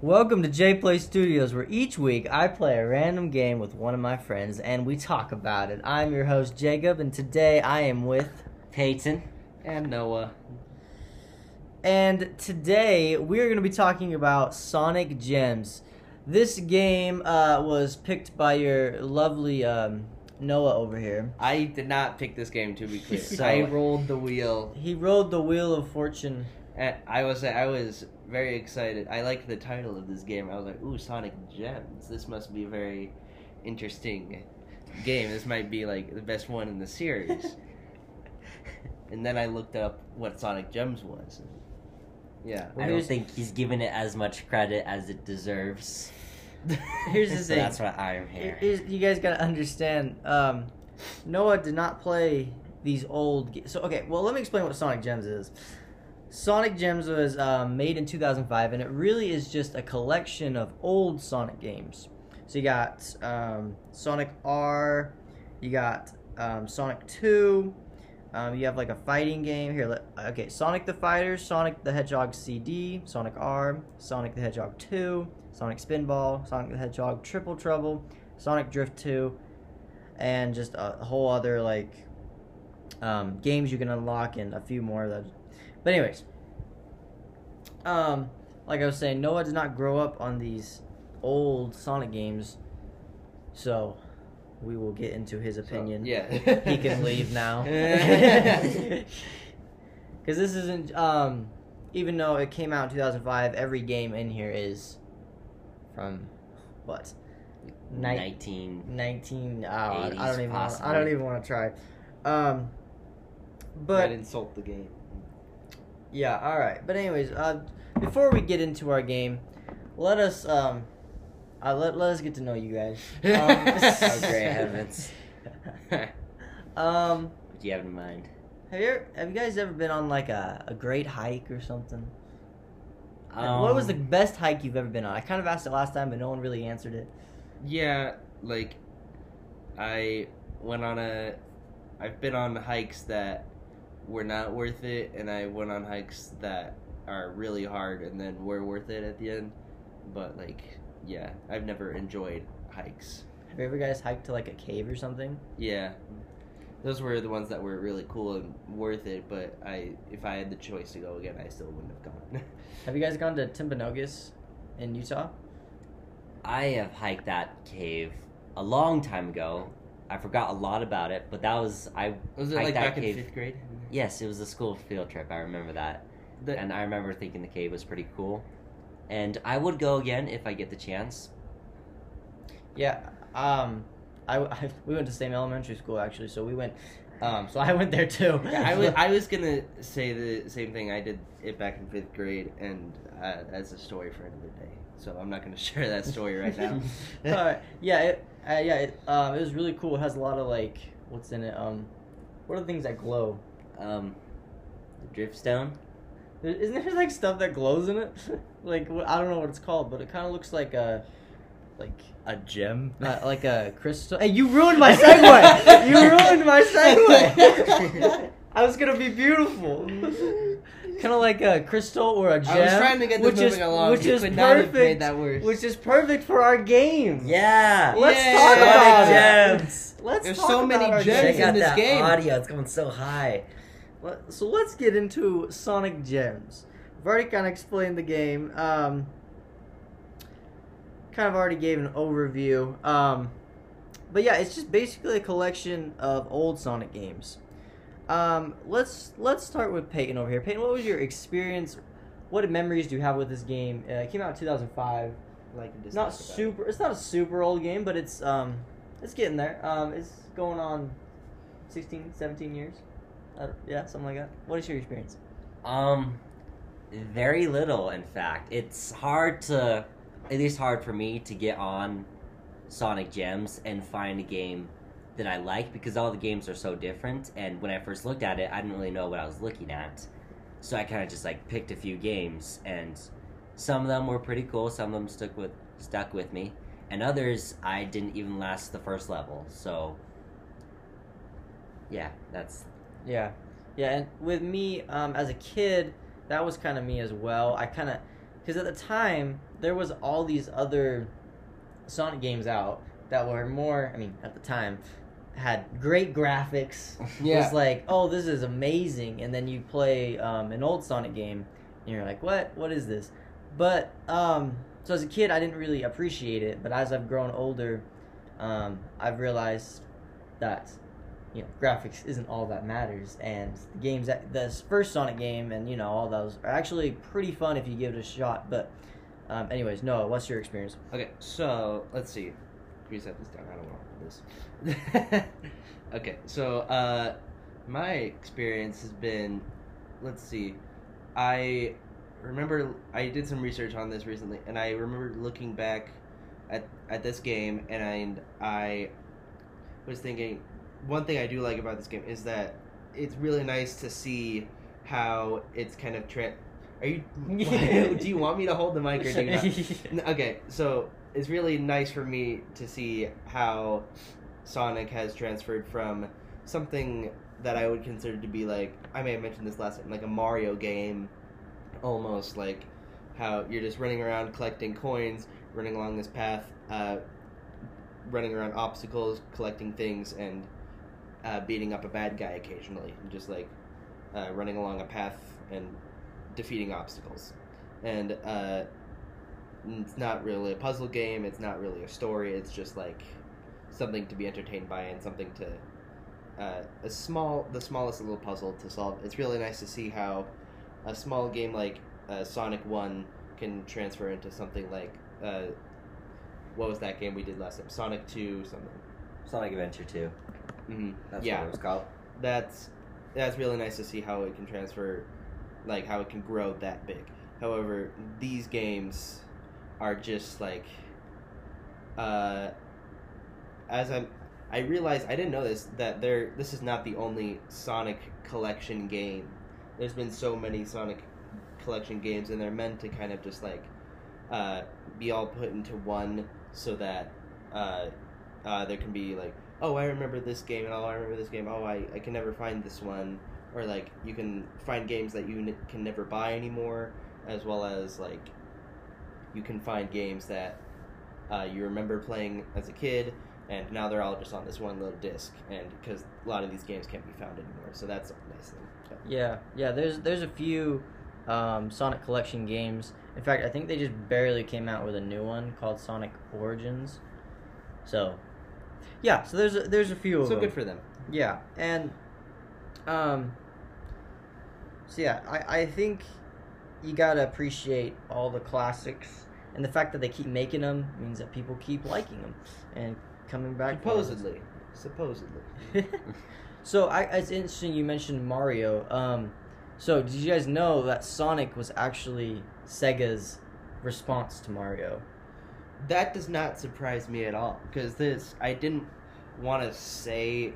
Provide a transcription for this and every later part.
Welcome to Jay Play Studios, where each week I play a random game with one of my friends and we talk about it. I'm your host Jacob, and today I am with Payton. And Noah. And today we're going to be talking about Sonic Gems. This game uh, was picked by your lovely um, Noah over here. I did not pick this game to be clear. So- I rolled the wheel. He rolled the wheel of fortune. And I was I was very excited. I liked the title of this game. I was like, "Ooh, Sonic Gems! This must be a very interesting game. This might be like the best one in the series." and then I looked up what Sonic Gems was. Yeah. I don't think he's given it as much credit as it deserves. Here's the So thing. That's why I'm here. Here's, you guys gotta understand. Um, Noah did not play these old. Ga- so okay, well let me explain what Sonic Gems is. Sonic Gems was um, made in 2005, and it really is just a collection of old Sonic games. So you got um, Sonic R, you got um, Sonic Two, um, you have like a fighting game here. Let, okay, Sonic the Fighter, Sonic the Hedgehog CD, Sonic R, Sonic the Hedgehog Two, Sonic Spinball, Sonic the Hedgehog Triple Trouble, Sonic Drift 2, and just a whole other like um, games you can unlock and a few more those. But anyways, um, like I was saying, Noah did not grow up on these old Sonic games, so we will get into his opinion. yeah. he can leave now. Because this isn't, um, even though it came out in 2005, every game in here is from what? Nin- 19. 19 oh, I don't even want, I don't even want to try. Um but I'd insult the game. yeah, all right. But anyways, uh before we get into our game, let us um uh, let, let us get to know you guys. Oh, great heavens. Um What do you have in mind? have you ever, have you guys ever been on like a, a great hike or something? Um, what was the best hike you've ever been on? I kind of asked it last time, but no one really answered it. Yeah, like I went on a I've been on hikes that were not worth it and I went on hikes that are really hard and then were worth it at the end. But like yeah, I've never enjoyed hikes. Have you ever guys hiked to like a cave or something? Yeah. Those were the ones that were really cool and worth it, but I if I had the choice to go again, I still wouldn't have gone. Have you guys gone to Timpanogos in Utah? I have hiked that cave a long time ago. I forgot a lot about it, but that was I. Was it hiked like that back in cave. fifth grade? Yes, it was a school field trip. I remember that, The- and I remember thinking the cave was pretty cool. And I would go again if I get the chance. Yeah. Um, I, I- we went to the same elementary school actually, so we went. Um, so I went there too. Yeah, I was I was gonna say the same thing. I did it back in fifth grade, and uh, that's a story for another day. So I'm not gonna share that story right now. Alright, yeah, it, uh, yeah, it, um, it was really cool. It has a lot of like, what's in it? Um, what are the things that glow? Um, the Driftstone. There- Isn't there like stuff that glows in it? like I don't know what it's called, but it kind of looks like a, like a gem. uh, like a crystal. Hey, you ruined my segue. you ruined my segue. I was gonna be beautiful. kind of like a crystal or a gem. I was trying to get this which is, along. which You is could not have perfect. made that worse. Which is perfect for our game. Yeah. Let's Yay! talk about Sonic. Gems. Let's There's talk so about many our gems Check game. in out this that game. audio. It's going so high. So let's get into Sonic Gems. I've already kind of explained the game. Um, kind of already gave an overview. Um, but yeah, it's just basically a collection of old Sonic games. Um, let's let's start with Payton over here. Payton, what was your experience? What memories do you have with this game? Uh, it came out in 2005. Like It's not super. It's not a super old game, but it's um, it's getting there. Um, it's going on 16, 17 years. Uh, yeah, something like that. What is your experience? Um, very little, in fact. It's hard to, at least hard for me to get on Sonic Gems and find a game that I like because all the games are so different. And when I first looked at it, I didn't really know what I was looking at. So I kind of just like picked a few games, and some of them were pretty cool. Some of them stuck with stuck with me, and others I didn't even last the first level. So yeah, that's Yeah, yeah, and with me, um, as a kid, that was kind of me as well. I kind of, because at the time there was all these other Sonic games out that were more. I mean, at the time, had great graphics. Yeah. Was like, oh, this is amazing, and then you play um, an old Sonic game, and you're like, what? What is this? But um, so as a kid, I didn't really appreciate it. But as I've grown older, um, I've realized that you know graphics isn't all that matters, and the games that the first Sonic game and you know all those are actually pretty fun if you give it a shot. But um, anyways, Noah, what's your experience? Okay, so let's see. Reset this down. I don't want this. okay, so uh, my experience has been, let's see, I remember I did some research on this recently, and I remember looking back at at this game, and I was thinking one thing I do like about this game is that it's really nice to see how it's kind of tra- Are you? do you want me to hold the mic or do you not? Okay, so it's really nice for me to see how Sonic has transferred from something that I would consider to be like I may have mentioned this last time, like a Mario game, almost like how you're just running around collecting coins, running along this path, uh, running around obstacles, collecting things, and uh, beating up a bad guy occasionally, and just like uh, running along a path and defeating obstacles. And uh, it's not really a puzzle game. It's not really a story. It's just like something to be entertained by and something to uh, a small, the smallest little puzzle to solve. It's really nice to see how a small game like uh, Sonic One can transfer into something like uh, what was that game we did last time? Sonic Two, something. Sonic Adventure 2. Mm-hmm. That's Yeah. what it was called. That's that's really nice to see how it can transfer, like how it can grow that big. However, these games are just like, uh, as I'm, I realized I didn't know this that there. This is not the only Sonic collection game. There's been so many Sonic collection games, and they're meant to kind of just like, uh, be all put into one, so that, uh, uh, there can be like oh, I remember this game, and oh, I remember this game. Oh, I, I can never find this one. Or, like, you can find games that you n- can never buy anymore, as well as, like, you can find games that uh, you remember playing as a kid, and now they're all just on this one little disc, and because a lot of these games can't be found anymore, so that's a nice thing. Yeah, yeah. There's there's a few um, Sonic Collection games. In fact, I think they just barely came out with a new one called Sonic Origins. So, yeah. So there's a, there's a few of So them. good for them. Yeah, and um, so yeah, I I think you gotta appreciate all the classics, and the fact that they keep making them means that people keep liking them and coming back. Supposedly. Supposedly. so I, it's interesting you mentioned Mario. Um, so did you guys know that Sonic was actually Sega's response to Mario? That does not surprise me at all because this I didn't want to say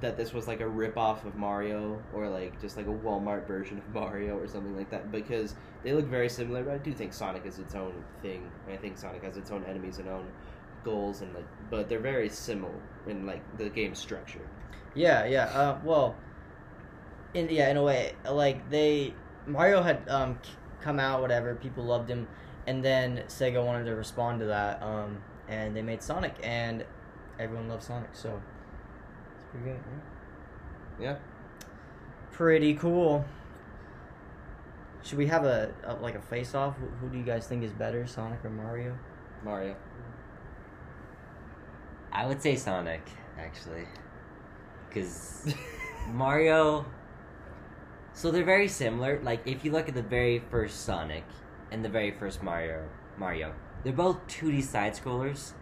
that this was like a rip off of Mario or like just like a Walmart version of Mario or something like that because they look very similar. But I do think Sonic is its own thing. I think Sonic has its own enemies and own goals and like, but they're very similar in like the game structure. Yeah, yeah. Uh, well, in yeah, in a way, like they Mario had um come out, whatever. People loved him, and then Sega wanted to respond to that, um, and they made Sonic, and everyone loves Sonic, so it's pretty good. Yeah. Yeah. Pretty cool. Should we have a, a like a face off? Who, who do you guys think is better, Sonic or Mario? Mario. I would say Sonic, actually. Because Mario. So they're very similar. Like, if you look at the very first Sonic and the very first Mario, Mario, they're both 2D side scrollers.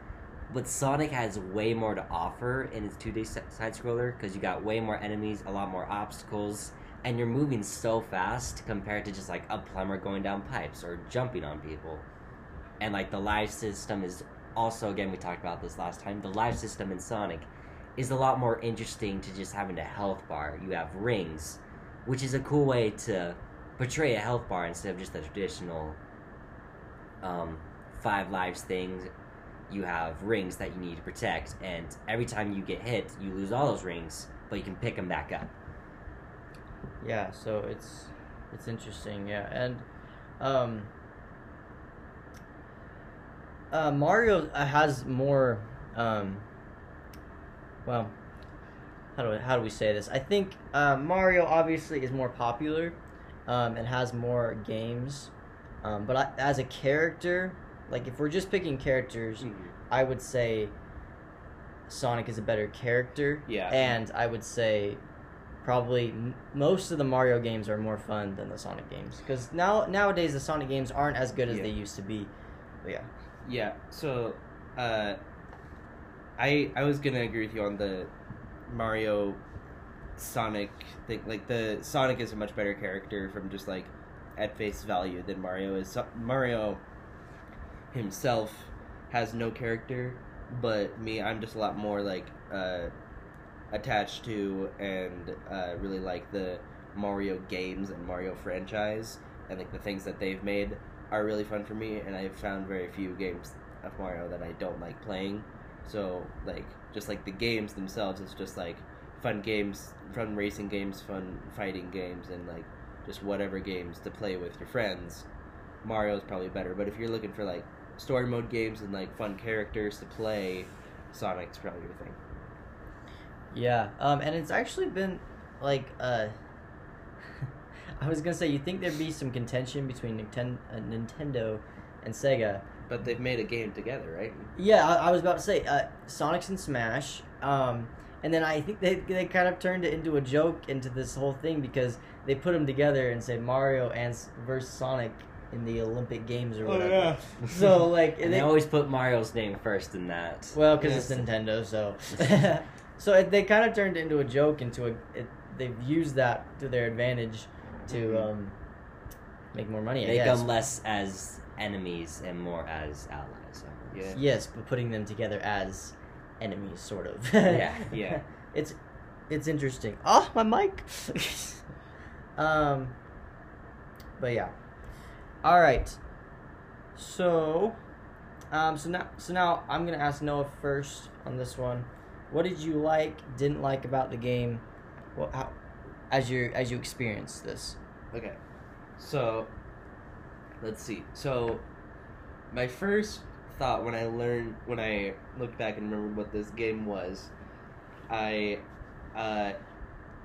But Sonic has way more to offer in its 2D side scroller because you got way more enemies, a lot more obstacles, and you're moving so fast compared to just like a plumber going down pipes or jumping on people. And like the life system is also, again, we talked about this last time, the life system in Sonic is a lot more interesting to just having a health bar. You have rings, which is a cool way to portray a health bar instead of just the traditional um, five lives thing. You have rings that you need to protect, and every time you get hit, you lose all those rings, but you can pick them back up. Yeah, so it's it's interesting, yeah, and um, uh, Mario has more. Um, well, how do I, how do we say this? I think uh, Mario obviously is more popular, um, and has more games, um, but I, as a character, like if we're just picking characters, I would say Sonic is a better character. Yeah. And I would say probably m- most of the Mario games are more fun than the Sonic games because now nowadays the Sonic games aren't as good as Yeah. they used to be. But yeah. Yeah. So, uh, I I was gonna agree with you on the Mario Sonic thing. Like the Sonic is a much better character from just like at face value than Mario is. So, Mario himself has no character, but me, I'm just a lot more like uh, attached to and uh, really like the Mario games and Mario franchise and like the things that they've made are really fun for me, and I've found very few games of Mario that I don't like playing. So like just like the games themselves, it's just like fun games, fun racing games, fun fighting games, and like just whatever games to play with your friends. Mario's probably better, but if you're looking for like story mode games and like fun characters to play, Sonic's probably your thing. Yeah. Um, and it's actually been like uh. I was gonna say you think there'd be some contention between Ninten- uh, Nintendo and Sega, But they've made a game together, right? Yeah, I, I was about to say uh, Sonic's and Smash, um, and then I think they they kind of turned it into a joke into this whole thing because they put them together and said Mario and S- versus Sonic in the Olympic Games or whatever. So like, And they, they always put Mario's name first in that. well, because Yes. it's Nintendo, so so it, they kind of turned it into a joke, into a it, they've used that to their advantage to Mhm. um, make more money. I Make guess. them less as enemies and more as allies. So. Yeah. Yes, but putting them together as enemies, sort of. Yeah, yeah. It's it's interesting. Oh, my mic. um. But yeah. All right. So, um, so now, so now I'm gonna ask Noah first on this one. What did you like, didn't like about the game? What how, as you as you experienced this? Okay. So, let's see. So, my first thought when I learned, when I looked back and remembered what this game was, I uh,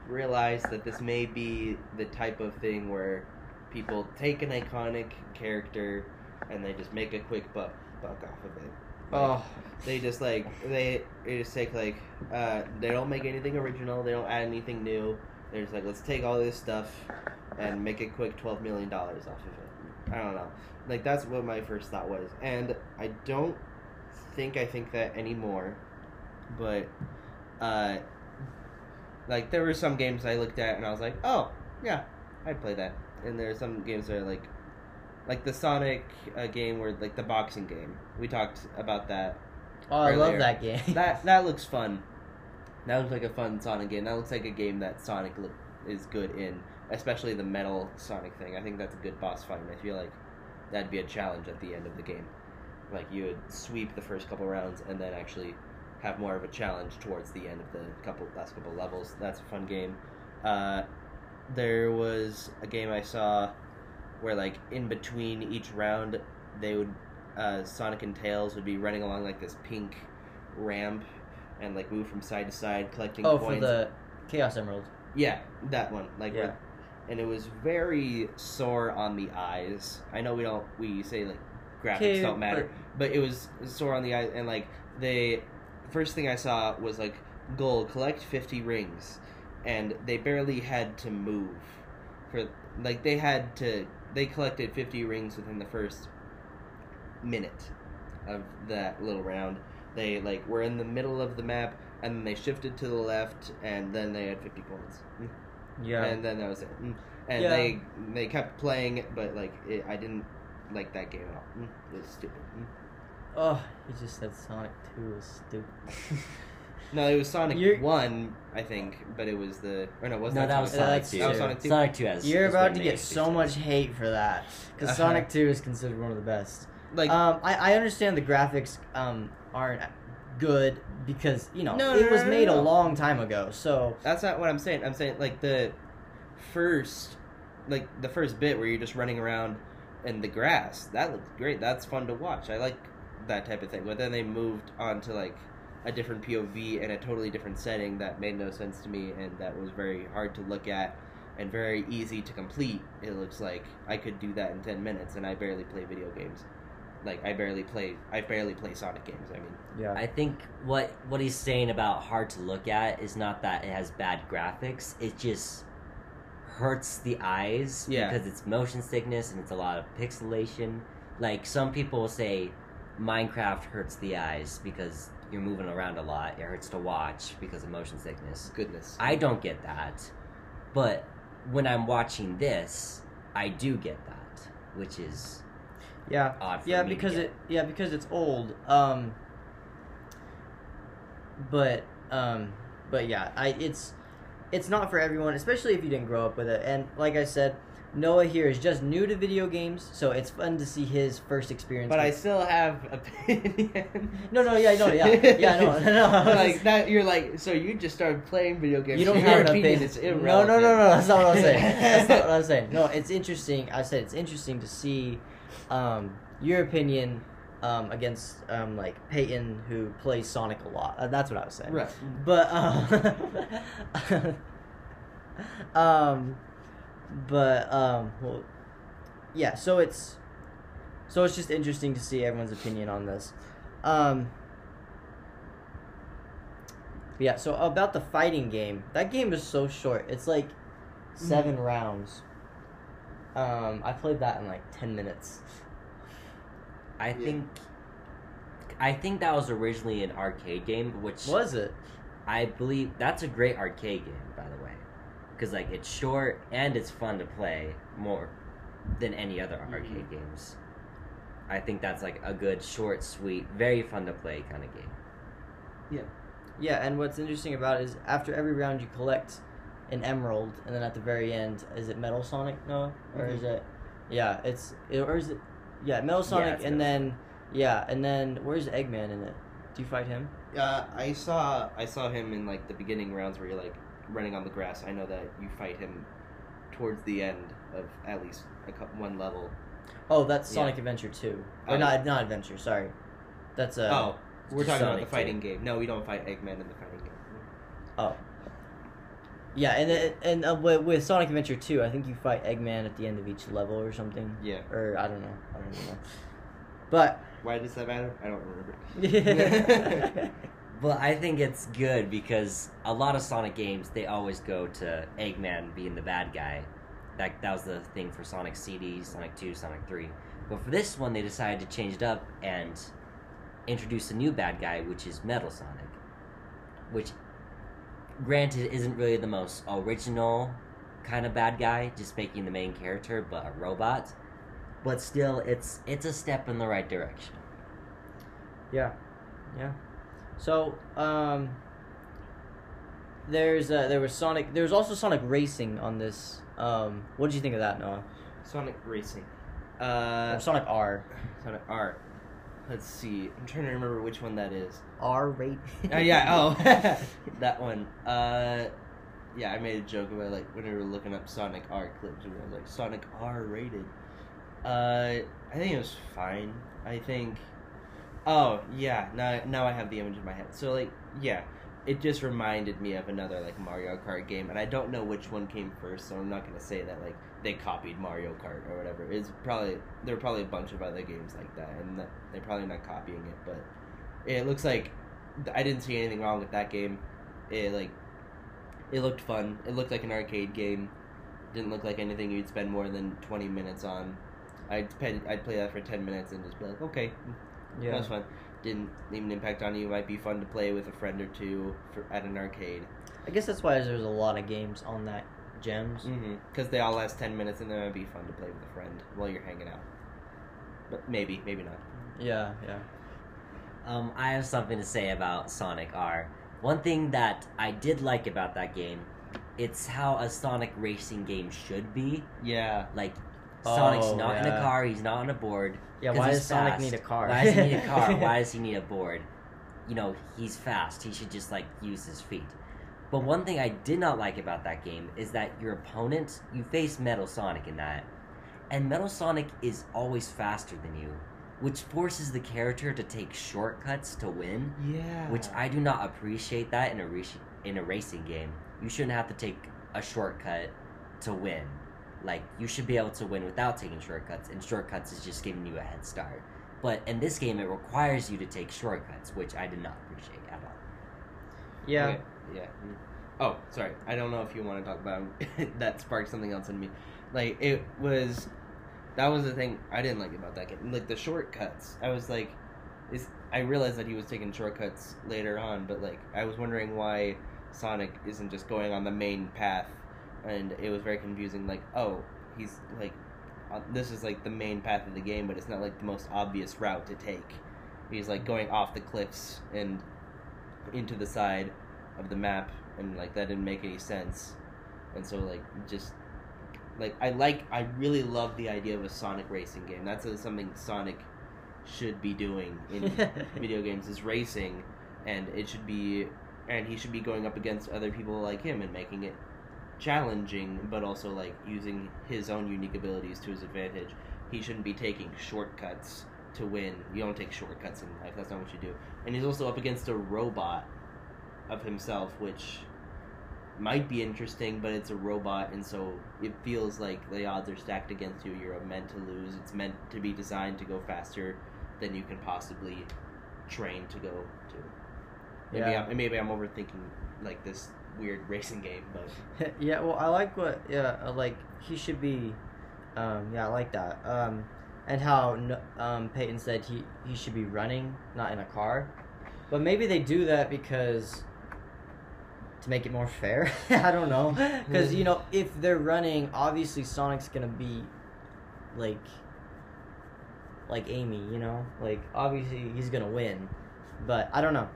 realized that this may be the type of thing where people take an iconic character and they just make a quick buck, buck off of it. Like, Oh, they just like they they just take like uh they don't make anything original they don't add anything new. They're just like let's take all this stuff and make a quick 12 million dollars off of it. I don't know like that's what my first thought was and i don't think i think that anymore but uh like there were some games i looked at and i was like oh yeah i'd play that and there are some games that are like like the sonic uh, game where like the boxing game we talked about that oh, I love that game. that that looks fun. That looks like a fun Sonic game. That looks like a game that Sonic look, is good in, especially the metal Sonic thing. I think that's a good boss fight. And I feel like that'd be a challenge at the end of the game. Like you would sweep the first couple rounds and then actually have more of a challenge towards the end of the couple last couple levels. That's a fun game. Uh, there was a game I saw where like in between each round they would uh, Sonic and Tails would be running along like this pink ramp and like move from side to side collecting oh, coins. for the Chaos Emerald. yeah, that one. Like Yeah. with- and it was very sore on the eyes. I know we don't we say like graphics Okay, don't matter, but it was sore on the eyes and like they first thing I saw was like goal collect 50 rings and they barely had to move for like they had to they collected 50 rings within the first minute of that little round they like were in the middle of the map and then they shifted to the left and then they had 50 coins Yeah. and then that was it Mm. and Yeah. they they kept playing it but like it, i didn't like that game at all Mm. it was stupid oh, you just said Sonic Two was stupid. no it was sonic You're- 1 i think but it was the or no it wasn't no, that was Sonic Sonic That's 2. That was Sonic 2? Sonic 2 has. You're has about to get so times. much hate for that because Uh-huh. Sonic Two is considered one of the best. like um, I, I understand the graphics um, aren't good because you know No, it no, was no, made a long time ago. So That's not what I'm saying. I'm saying like the first, like the first bit where you're just running around in the grass. That looks great. That's fun to watch. I like that type of thing. But then they moved on to like a different POV and a totally different setting that made no sense to me and that was very hard to look at and very easy to complete. It looks like I could do that in 10 minutes and I barely play video games. Like I barely play I barely play Sonic games. I mean, yeah, I think what what he's saying about hard to look at is not that it has bad graphics. It just hurts the eyes Yeah. because it's motion sickness and it's a lot of pixelation. Like some people will say Minecraft hurts the eyes because you're moving around a lot. It hurts to watch because of motion sickness. goodness. I don't get that. But when I'm watching this, I do get that, which is yeah, yeah, because it yeah because it's old. Um, but um, but yeah, I it's it's not for everyone, especially if you didn't grow up with it. And like I said, Noah here is just new to video games, so it's fun to see his first experience. But I still have opinion. No, no, yeah, no, yeah, yeah, no, no, no. like that, you're like, so you just started playing video games. You don't have an opinion is No, no, no, no. That's not what I'm saying. That's not what I'm saying. No, it's interesting. I said it's interesting to see um, your opinion um, against um, like Payton, who plays Sonic a lot. Uh, that's what I was saying. Right. But um, um, but um, well, yeah. So it's so it's just interesting to see everyone's opinion on this. Um, yeah. So about the fighting game, that game is so short. It's like 7 rounds. Um, I played that in like ten minutes. I think I think that was originally an arcade game, which Was it? I believe that's a great arcade game, by the way, because like it's short and it's fun to play more than any other arcade games. I think that's like a good, short, sweet, very fun to play kind of game. Yeah, yeah, and what's interesting about it is after every round you collect an emerald, and then at the very end, is it Metal Sonic, No, or is it? Yeah, it's it, or is it? Yeah, Metal Sonic, it's and Metal then yeah, and then where's Eggman in it? Do you fight him? Uh, I saw I saw him in like the beginning rounds where you're like running on the grass. I know that you fight him towards the end of at least a cou- one level. Oh, that's Yeah. Sonic Adventure Two, or Oh. not not Adventure. Sorry, that's uh. oh, we're talking about the fighting 2. game. No, we don't fight Eggman in the fighting game. Oh. Yeah, and and uh, with, with Sonic Adventure Two, I think you fight Eggman at the end of each level or something. Yeah. Or I don't know. I don't know. But Why does that matter? I don't remember. But I think it's good because a lot of Sonic games they always go to Eggman being the bad guy. That that was the thing for Sonic CD, Sonic Two, Sonic Three. But for this one, they decided to change it up and introduce a new bad guy, which is Metal Sonic. Which, granted, isn't really the most original kind of bad guy, just making the main character, but a robot. But still, it's it's a step in the right direction. Yeah, yeah. So, um, there's uh, there was Sonic. There was also Sonic Racing on this. Um, what did you think of that, Noah? Sonic Racing. Or Uh, Sonic R. Sonic R. Let's see. I'm trying to remember which one that is. R rated. Oh yeah. Oh, that one. Uh, yeah. I made a joke about like when we were looking up Sonic R clips, and I was like Sonic R rated. Uh, I think it was fine. I think. Oh yeah. Now now I have the image in my head. So like yeah, it just reminded me of another like Mario Kart game, and I don't know which one came first, so I'm not gonna say that like they copied Mario Kart or whatever. It's probably there were probably a bunch of other games like that, and they're probably not copying it, but it looks like I didn't see anything wrong with that game. It like it looked fun. It looked like an arcade game. Didn't look like anything you'd spend more than twenty minutes on. I'd spend, I'd play that for ten minutes and just be like, okay, that yeah. was fun. Didn't leave an impact on you. Might be fun to play with a friend or two for, at an arcade. I guess that's why there's a lot of games on that gems. Mm-hmm. Because they all last ten minutes, and then it'd be fun to play with a friend while you're hanging out. But maybe, maybe not. Yeah, yeah. Um, I have something to say about Sonic R. One thing that I did like about that game, it's how a Sonic racing game should be. Yeah. Like, Sonic's Oh, not in a car, he's not on a board. Yeah, why does Sonic fast. need a car? Why does he need a car? Why does he need a board? you know, he's fast. He should just like use his feet. But one thing I did not like about that game is that your opponent, you face Metal Sonic in that, and Metal Sonic is always faster than you, which forces the character to take shortcuts to win, Yeah. which I do not appreciate that in a rac- in a racing game. You shouldn't have to take a shortcut to win. Like you should be able to win without taking shortcuts, and shortcuts is just giving you a head start. But in this game, it requires you to take shortcuts, which I did not appreciate at all. Yeah. Okay, Yeah. Oh, sorry. I don't know if you want to talk about that sparked something else in me. Like it was that was the thing I didn't like about that game. Like the shortcuts. I was like is I realized that he was taking shortcuts later on, but like I was wondering why Sonic isn't just going on the main path and it was very confusing like, oh, he's like uh, this is like the main path of the game, but it's not like the most obvious route to take. He's like going off the cliffs and into the side of the map, and like that didn't make any sense. And so like just like I like I really love the idea of a Sonic racing game. That's something Sonic should be doing in video games is racing, and it should be and he should be going up against other people like him and making it challenging, but also like using his own unique abilities to his advantage. He shouldn't be taking shortcuts to win. You don't take shortcuts in life. That's not what you do. And he's also up against a robot of himself, which might be interesting, but it's a robot, and so it feels like the odds are stacked against you. You're meant to lose. It's meant to be designed to go faster than you can possibly train to go to. Maybe Yeah. I'm, maybe I'm overthinking like this weird racing game, but yeah, well, I like what yeah, uh, like he should be. Um, yeah, I like that. Um, and how um, Payton said he he should be running, not in a car. But maybe they do that because to make it more fair. I don't know, because you know if they're running, obviously Sonic's gonna be like like Amy, you know, like obviously he's gonna win. But I don't know.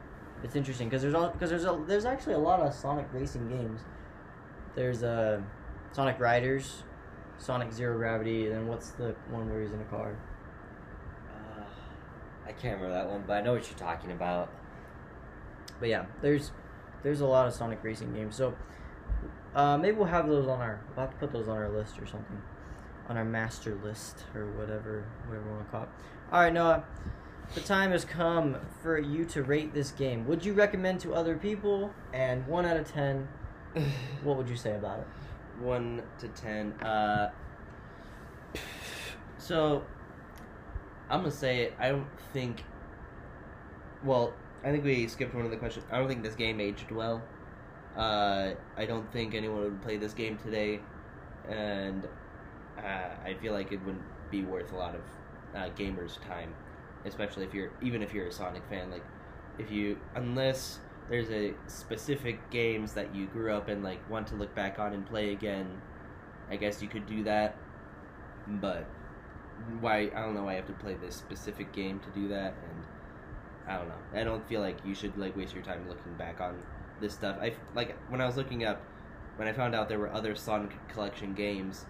It's interesting because there's all because there's a there's actually a lot of Sonic racing games. There's uh, Sonic Riders, Sonic Zero Gravity, and then what's the one where he's in a car? Uh, I can't remember that one, but I know what you're talking about. But yeah, there's there's a lot of Sonic racing games. So uh, maybe we'll have those on our we'll have to put those on our list or something, on our master list or whatever whatever we want to call it. All right, Noah. The time has come for you to rate this game. Would you recommend to other people? And one out of ten, what would you say about it? one to ten. Uh, so I'm gonna say it. I don't think. Well, I think we skipped one of the questions. I don't think this game aged well. Uh, I don't think anyone would play this game today, and uh, I feel like it wouldn't be worth a lot of uh, gamers' time, especially if you're even if you're a Sonic fan. Like, if you unless there's a specific games that you grew up in, like want to look back on and play again, I guess you could do that. But why? I don't know. why I have to play this specific game to do that, and I don't know. I don't feel like you should like waste your time looking back on this stuff. I like when I was looking up when I found out there were other Sonic Collection games.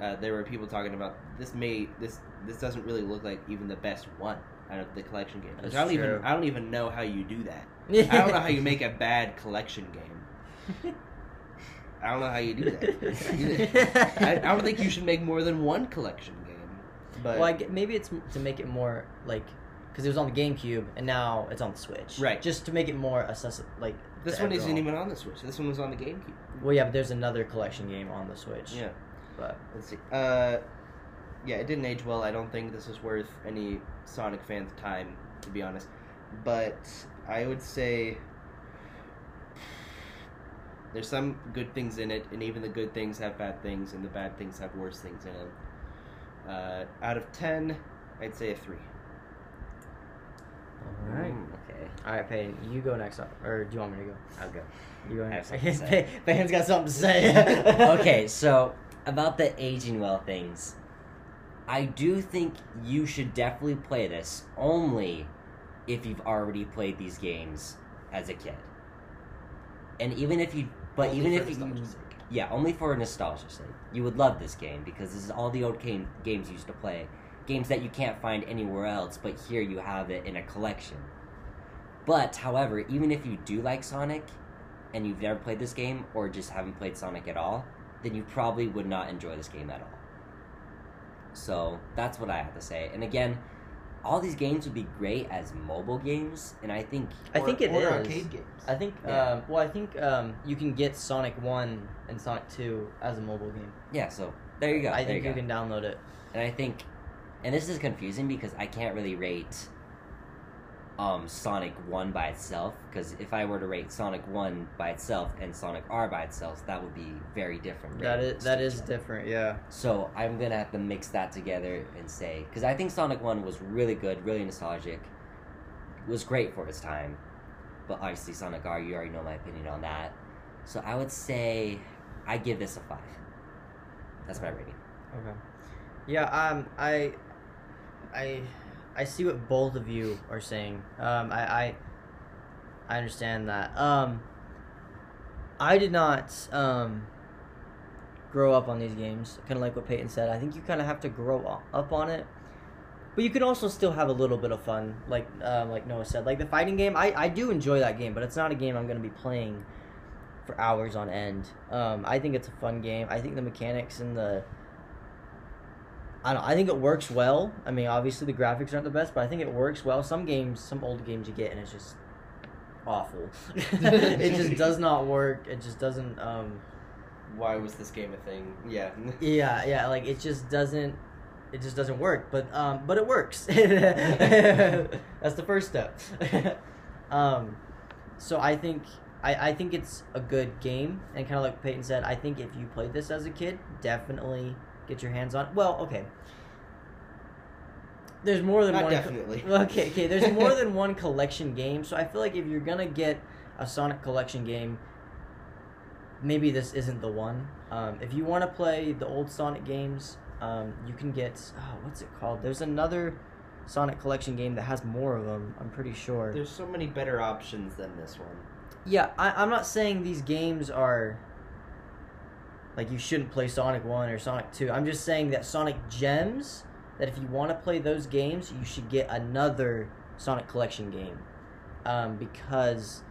Uh, there were people talking about this may this this doesn't really look like even the best one out of the collection games. That's I don't true. even I don't even know how you do that. I don't know how you make a bad collection game. I don't know how you do that. I, I don't think you should make more than one collection game. But well, I get, maybe it's to make it more like because it was on the GameCube and now it's on the Switch. Right. Just to make it more accessible. Like this one isn't even on the Switch. This one was on the GameCube. Well, yeah, but there's another collection game on the Switch. Yeah. But Let's see. Uh, yeah, it didn't age well. I don't think this is worth any Sonic fans' time, to be honest. But I would say there's some good things in it, and even the good things have bad things, and the bad things have worse things in them. Uh, out of ten, I'd say a three. All right. Mm, okay, All right, Payton, you go next. up. Or do you want me to go? I'll go. You go next. something to say. Payton's got something to say. okay, so about the aging well things, I do think you should definitely play this only if you've already played these games as a kid. And even if you, but Only even for if you, sake. yeah, only for nostalgia's sake, you would love this game because this is all the old game, games you used to play, games that you can't find anywhere else, but here you have it in a collection. But however, even if you do like Sonic, and you've never played this game or just haven't played Sonic at all, then you probably would not enjoy this game at all. So that's what I have to say. And again, all these games would be great as mobile games, and I think I think it or is. arcade games. I think. Yeah. Um, well, I think um, you can get Sonic One and Sonic Two as a mobile game. yeah. So there you go. I there think you you, can download it. And I think, and this is confusing because I can't really rate um, Sonic 1 by itself. Because if I were to rate Sonic 1 by itself and Sonic R by itself, that would be very different. That is that is different. Yeah. So I'm going to have to mix that together and say, because I think Sonic 1 was really good, really nostalgic, was great for its time. But obviously, Sonic R, you already know my opinion on that. So I would say I give this a 5. That's my rating. Okay. Yeah. Um. I. I. I see what both of you are saying. Um. I. I, I understand that. Um. I did not. Um. Grow up on these games, kind of like what Payton said. I think you kind of have to grow up on it, but you can also still have a little bit of fun, like um, like Noah said. Like the fighting game, I I do enjoy that game, but it's not a game I'm going to be playing for hours on end. Um, I think it's a fun game. I think the mechanics and the I don't. I think it works well. I mean, obviously the graphics aren't the best, but I think it works well. Some games, some old games you get, and it's just awful. it just does not work. It just doesn't. Um, Why was this game a thing? Yeah. yeah, yeah. Like it just doesn't. It just doesn't work. But um, but it works. That's the first step. um, so I think I, I think it's a good game, and kind of like Payton said, I think if you played this as a kid, definitely get your hands on. Well, okay. There's more than Not one. co- definitely. okay, okay. There's more than one collection game, so I feel like if you're gonna get a Sonic collection game, maybe this isn't the one. Um, if you want to play the old Sonic games, um, you can get oh, what's it called? There's another Sonic collection game that has more of them. I'm pretty sure. There's so many better options than this one. Yeah, I, I'm not saying these games are like you shouldn't play Sonic One or Sonic Two. I'm just saying that Sonic Gems. That if you want to play those games, you should get another Sonic Collection game, um, because,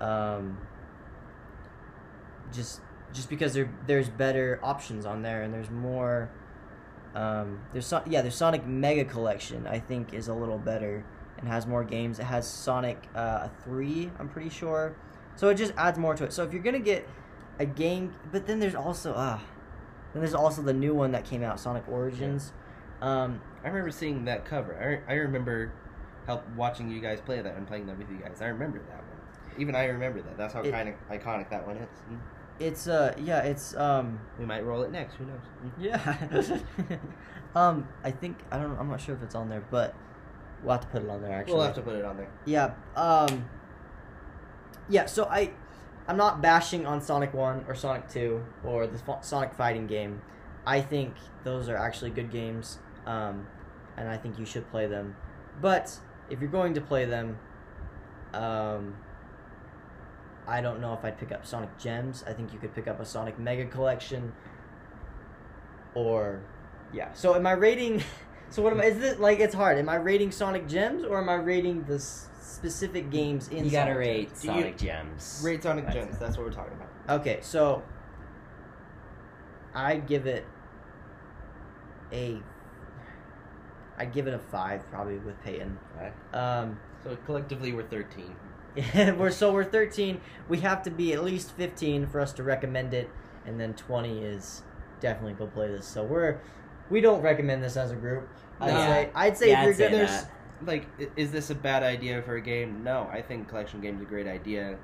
um, just just because there there's better options on there and there's more. Um, there's so, yeah, there's Sonic Mega Collection. I think is a little better and has more games. It has Sonic uh, three, I'm pretty sure. So it just adds more to it. So if you're gonna get a game, but then there's also ah, then there's also the new one that came out, Sonic Origins. Um, I remember seeing that cover. I, I remember help watching you guys play that and playing that with you guys. I remember that one. Even I remember that. That's how It- kind of iconic that one is. Mm. it's uh yeah, it's um We might roll it next. Who knows? Mm. yeah. um, I think I don't. I'm not sure if it's on there, but we'll have to put it on there. Actually, We'll have to put it on there. Yeah. Um. Yeah. So I, I'm not bashing on Sonic One or Sonic Two or the Fo- Sonic fighting game. I think those are actually good games, um, and I think you should play them. But if you're going to play them, um, I don't know if I'd pick up Sonic Gems. I think you could pick up a Sonic Mega Collection. Or, yeah. So am I rating? So what am I? Is it like it's hard? Am I rating Sonic Gems or am I rating the s- specific games in? You gotta Sonic rate Gems? Do you- Sonic Gems. Rate Sonic That's Gems. it. That's what we're talking about. Okay, so I'd give it a. I'd give it a five probably with Payton. Okay. Um, So collectively, we're 13. we're so we're thirteen. We have to be at least fifteen for us to recommend it, and then twenty is definitely go play this. So we're we don't recommend this as a group. I'd No. say I'd say Yeah, if you're I'd gonna There's that. like, i- is this a bad idea for a game? No, I think collection game's a great idea.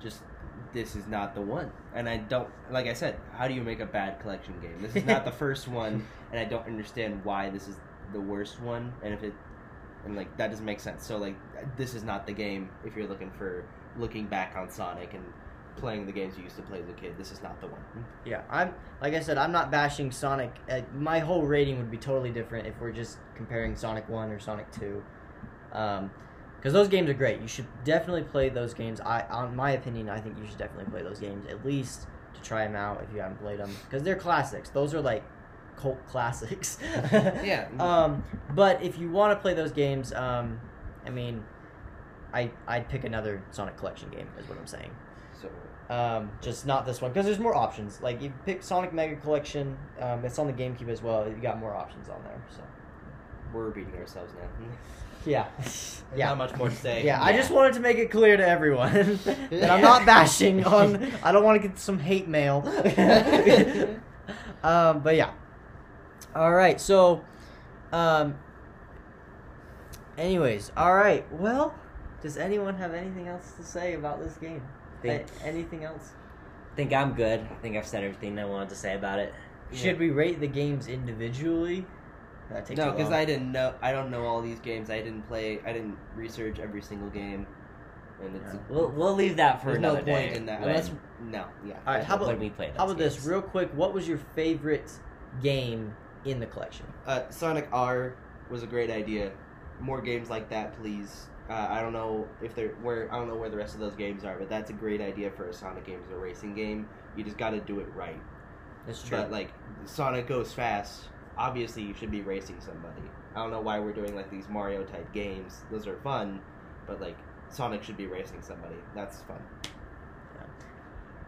Just this is not the one, and I don't like I said. How do you make a bad collection game? This is not the first one, and I don't understand why this is the worst one. And if it and like that doesn't make sense. So like this is not the game if you're looking for looking back on Sonic and playing the games you used to play as a kid. This is not the one. Yeah, I'm like I said, I'm not bashing Sonic. Uh, my whole rating would be totally different if we're just comparing Sonic One or Sonic Two, because those games are great. You should definitely play those games. I, on my opinion, I think you should definitely play those games at least to try them out if you haven't played them, because they're classics. Those are like cult classics. Yeah. Um, but if you want to play those games, um, I mean, I I'd pick another Sonic Collection game. Is what I'm saying. So Um, just not this one because there's more options. Like you pick Sonic Mega Collection. Um, it's on the GameCube as well. You got more options on there. So we're repeating ourselves now. yeah, yeah. Not much more to say. Yeah, I just wanted to make it clear to everyone that I'm not bashing on. I don't want to get some hate mail. um, but yeah. All right. So, um. Anyways, all right. Well, does anyone have anything else to say about this game? Think, A- anything else? I think I'm good. I think I've said everything I wanted to say about it. Should we rate the games individually? No, because. I didn't know. I don't know all these games. I didn't play. I didn't research every single game, and it's Yeah. We'll we'll leave that for there's no another point day. in that when- unless no. Yeah. All right. How about when we play how those about this real quick? What was your favorite game in the collection? Uh, Sonic R was a great idea. More games like that, please. Uh, I don't know if they're where. I don't know where the rest of those games are, but that's a great idea for a Sonic game as a racing game. You just got to do it right. That's true. But like Sonic goes fast. Obviously, you should be racing somebody. I don't know why we're doing like these Mario type games. Those are fun, but like Sonic should be racing somebody. That's fun.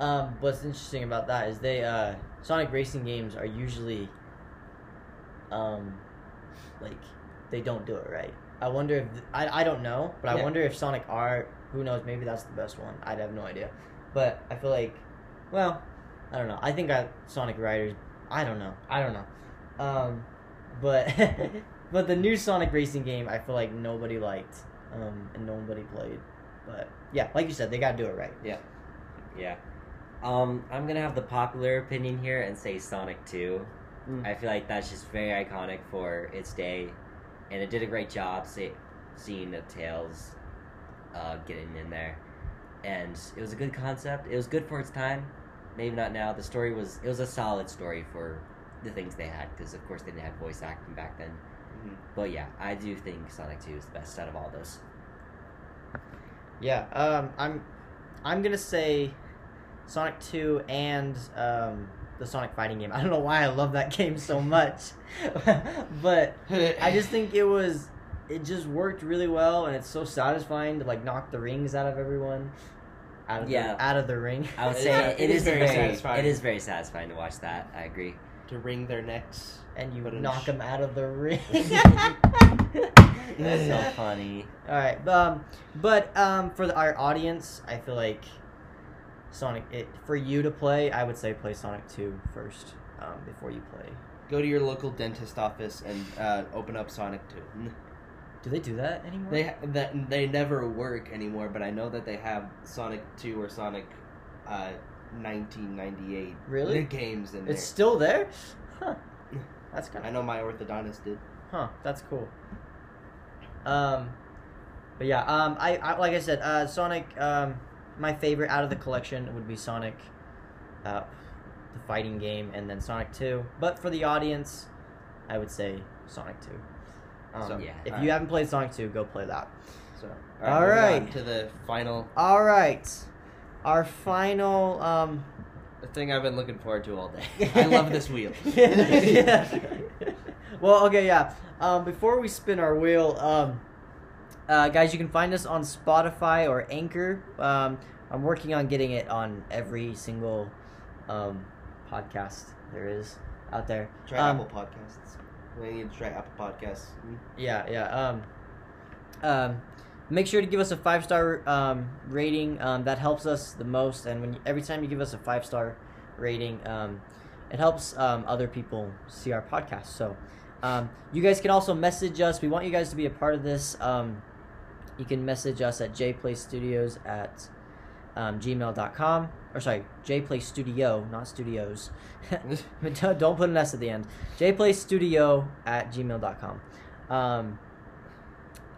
Um, what's interesting about that is they uh, Sonic racing games are usually, um, like they don't do it right. I wonder if I I don't know, but I Yeah. wonder if Sonic R. Who knows? Maybe that's the best one. I'd have no idea. But I feel like, well, I don't know. I think I Sonic Riders. I don't know. I don't know. Um, but but the new Sonic racing game, I feel like nobody liked, um, and nobody played. But yeah, like you said, they gotta do it right. Yeah. Yeah. Um, I'm gonna have the popular opinion here and say Sonic 2. Mm. I feel like that's just very iconic for its day, and it did a great job say, seeing the Tails uh, getting in there, and it was a good concept. It was good for its time. Maybe not now. The story was it was a solid story for the things they had because of course they didn't have voice acting back then. Mhm. But yeah, I do think Sonic 2 is the best out of all those. Yeah, um, I'm, I'm gonna say, Sonic Two and um, the Sonic Fighting game. I don't know why I love that game so much, but I just think it was, it just worked really well, and it's so satisfying to like knock the rings out of everyone, out of Yeah. the, out of the ring. I would It say is- it is very, satisfying. it is very satisfying to watch that. I agree. to wring their necks. and you But knock sh- them out of the ring. That's so funny. All right, um, but um, for the, our audience, I feel like Sonic. It for you to play, I would say play Sonic Two first um, before you play. Go to your local dentist office and uh, open up Sonic Two. Do they do that anymore? They ha- that they never work anymore, but I know that they have Sonic Two or Sonic uh, 1998 Really? games in it's still there. Huh. That's there. kind I know my orthodontist did. huh. That's cool. Um, but yeah, um, I, I like I said, uh, Sonic. Um, my favorite out of the collection would be Sonic, uh, the fighting game, and then Sonic Two. But for the audience, I would say Sonic Two. Um, So, yeah. If alright. you haven't played Sonic Two, go play that. So All moving right. on to the final All right, our final. Um, the thing I've been looking forward to all day. I love this wheel. yeah. well, okay, yeah. Um, before we spin our wheel, um, uh, guys, you can find us on Spotify or Anchor. Um, I'm working on getting it on every single um, podcast there is out there. Try Um, Apple Podcasts. We need to try Apple Podcasts. Yeah, yeah. Um, um, make sure to give us a five star um, rating. Um, that helps us the most. And when you, every time you give us a five star rating, um, it helps um, other people see our podcast. So um, you guys can also message us. We want you guys to be a part of this. Um, you can message us at jplaystudios at um, gmail.com. Or sorry, jplaystudio, not studios. Don't- put an S at the end. jplaystudio at gmail.com. Um,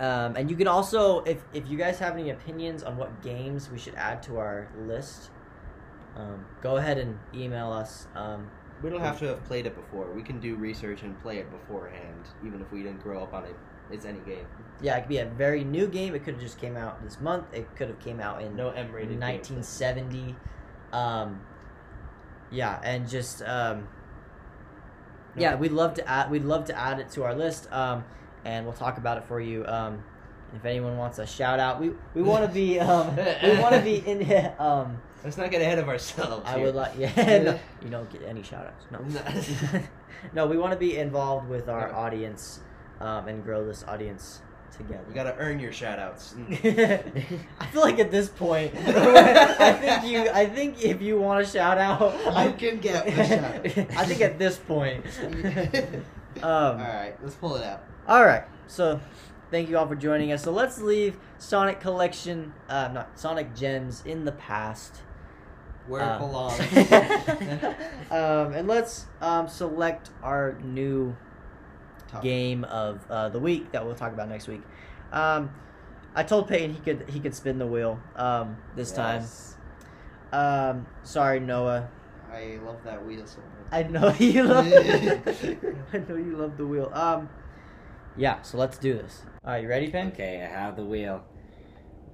um, and you can also, if, if you guys have any opinions on what games we should add to our list, um, go ahead and email us. Um, We don't have to have played it before. We can do research and play it beforehand, even if we didn't grow up on it. It's any game. yeah, it could be a very new game. It could have just came out this month. It could have came out in No M-rated. games. 1970. Um, yeah, and just um, yeah, we'd love to add we'd love to add it to our list. Um, and we'll talk about it for you um, if anyone wants a shout out, we we want to be um we want to be in um Let's not get ahead of ourselves. I here. would like yeah no, you don't get any shout outs no no we want to be involved with our audience um and grow this audience together. You gotta earn your shout outs. I feel like at this point, I think you. I think if you want a shout out, I can get a shout out. I think at this point. um, Alright, let's pull it out. all right. So, thank you all for joining us. So let's leave Sonic Collection, uh, not Sonic Gems, in the past. Where Uh, it belongs. um, and let's um, select our new Top. game of uh, the week that we'll talk about next week. Um, I told Payton he could he could spin the wheel um, this Yes. time. Um, sorry, Noah. I love that wheel so much. I know you love. I know you love the wheel. Um, yeah. So let's do this. All right, you ready, Pen? Okay, I have the wheel.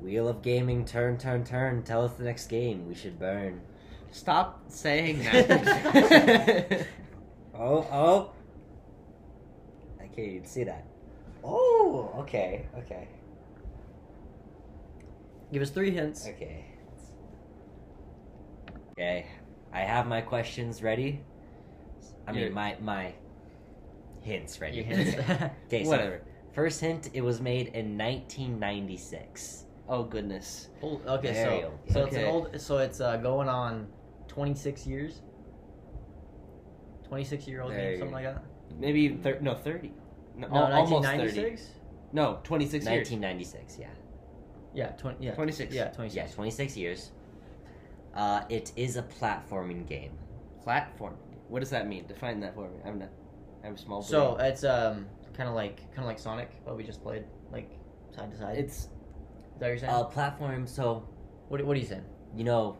Wheel of gaming, turn, turn, turn. Tell us the next game we should burn. Stop saying that. Oh, oh. I can't even see that. Oh, okay, okay, Give us three hints. okay. Okay, I have my questions ready. I mean, Your- my my hints ready. Your hints. okay, so Whatever. first hint: it was made in 1996. Oh goodness. Old- okay, Very so old, so it's an Okay. old. So it's uh, going on twenty six years. Twenty six year old Very- game, something like that. Maybe thir- no thirty. No, No, al- almost ninety thirty. six. No, twenty six years. 1996. Yeah. Yeah, twenty. Yeah, 26. Yeah, twenty Yeah, 26 years. Uh, it is a platforming game. Platform. What does that mean? Define that for me. I'm not. I'm small. So it's um kind of like kind of like Sonic, what we just played, like side to side. Is it's that what you're saying? Uh, platform. So what What are you saying? you know,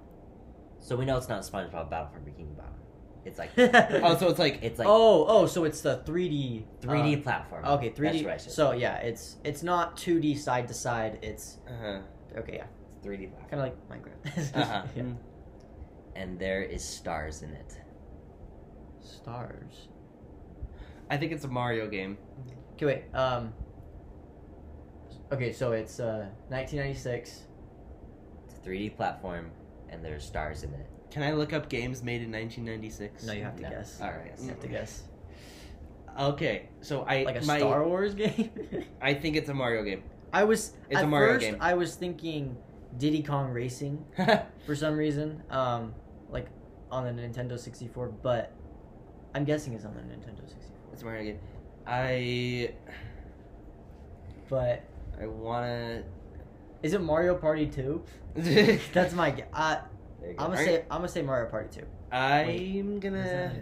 so we know it's not SpongeBob Battle for Bikini Bottom. It's like oh, so it's like it's like oh, oh, so it's the three D 3D platform. Okay, three D. Right. So yeah, it's it's not two D side to side. It's uh-huh. okay, yeah, it's 3D platform. kind of like Minecraft. Uh-huh. yeah. And there is stars in it. Stars. I think it's a Mario game. Okay, wait. Um. Okay, so it's uh 1996. It's a 3D platform, and there's stars in it. Can I look up games made in 1996? No, you have to No. guess. All right. You have to guess. Okay, so I Like a my, Star Wars game. I think it's a Mario game. I was It's at a Mario first game. I was thinking Diddy Kong Racing for some reason, um, like on the Nintendo 64, but I'm guessing it's on the Nintendo 64. it's a Mario game. I But I wanna. is it Mario Party 2? That's my. gu- Uh, There you go. I'm gonna Are say you- I'm gonna say Mario Party 2. I'm gonna.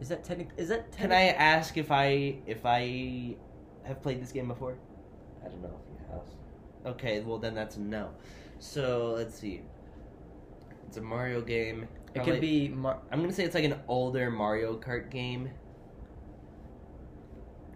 Is that technic? Is that Can I ask if I if I have played this game before? I don't know if you have. Okay, well then that's a no. So let's see. It's a Mario game. It could be. Mar- I'm gonna say it's like an older Mario Kart game.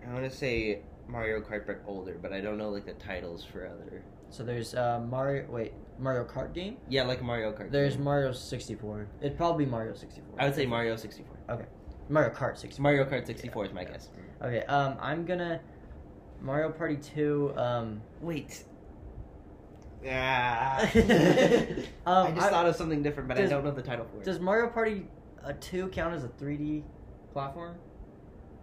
I want to say Mario Kart but older, but I don't know like the titles for other. so there's uh, Mario. Wait, Mario Kart game. Yeah, like Mario Kart. There's game. Mario 64. It'd probably be Mario 64. I would say Mario 64. Okay. Mario Kart 64. Mario Kart 64 is my guess. Okay. Um, I'm gonna Mario Party 2. Um, Wait. Yeah. um, I just I- thought of something different, but I don't know the title for it. Does Mario Party uh, 2 count as a 3D platform?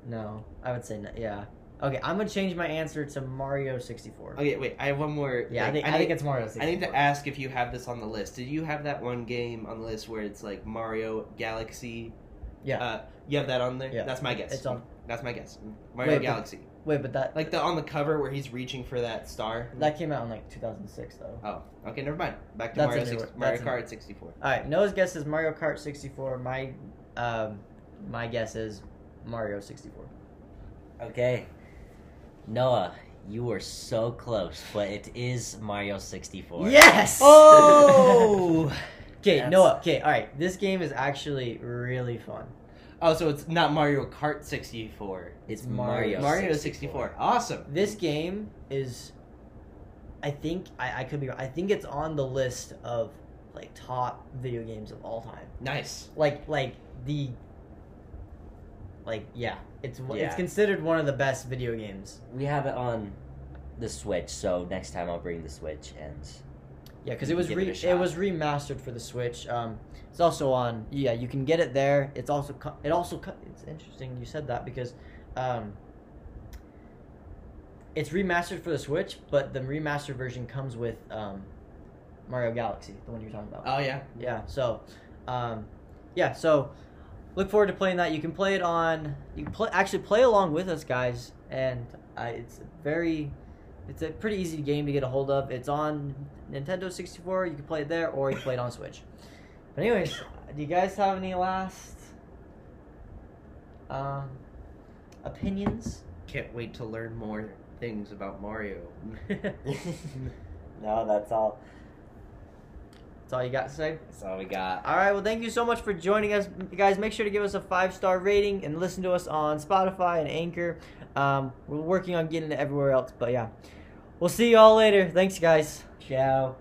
No, I would say no. Yeah. Okay, I'm gonna change my answer to Mario 64. Okay, wait. I have one more. Yeah, I think I, need- think it's Mario 64. I need to ask if you have this on the list. Did you have that one game on the list where it's like Mario Galaxy? Yeah. Uh, you have that on there. Yeah. That's my guess. It's on. That's my guess. Mario Wait, but- Galaxy. Wait, but that Like the on the cover where he's reaching for that star. that came out in like 2006 though. Oh, okay, never mind. Back to That's Mario a new six, one. Mario That's Kart 64. All right, Noah's guess is Mario Kart 64. My um, my guess is Mario 64. Okay. Noah, you were so close, but it is Mario 64. Yes. Oh! Okay, That's- Noah. Okay, all right. This game is actually really fun. oh, so it's not Mario Kart 64. It's Mario Mario. Mario 64. 64. Awesome. This game is, I think I, I could be wrong. I think it's on the list of like top video games of all time. Nice. Like like the. Like yeah, it's it's considered one of the best video games. We have it on the Switch, so next time I'll bring the Switch and Yeah, because it was re- it, it was remastered for the Switch. Um, it's also on. Yeah, you can get it there. It's also co- it also co- it's interesting you said that because um, it's remastered for the Switch, but the remastered version comes with um, Mario Galaxy, the one you're talking about. Oh yeah. Yeah. So, um, yeah. So, look forward to playing that. You can play it on. You can play actually play along with us, guys, and I, it's very. It's a pretty easy game to get a hold of. It's on Nintendo 64. You can play it there, or you can play it on Switch. But anyways, do you guys have any last um, opinions? Can't wait to learn more things about Mario. no, that's all. That's all you got to say. That's all we got. All right. Well, thank you so much for joining us, You guys. Make sure to give us a five star rating and listen to us on Spotify and Anchor. Um, we're working on getting it everywhere else, but yeah, we'll see y'all later. Thanks, guys. Ciao.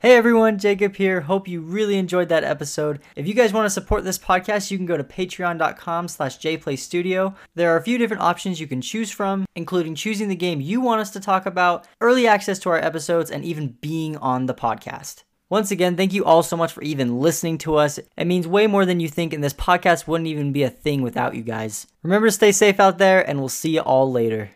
Hey everyone, Jacob here. Hope you really enjoyed that episode. If you guys want to support this podcast, you can go to patreon.com slash jplaystudio. There are a few different options you can choose from, including choosing the game you want us to talk about, early access to our episodes, and even being on the podcast. Once again, thank you all so much for even listening to us. It means way more than you think, and this podcast wouldn't even be a thing without you guys. Remember to stay safe out there, and we'll see you all later.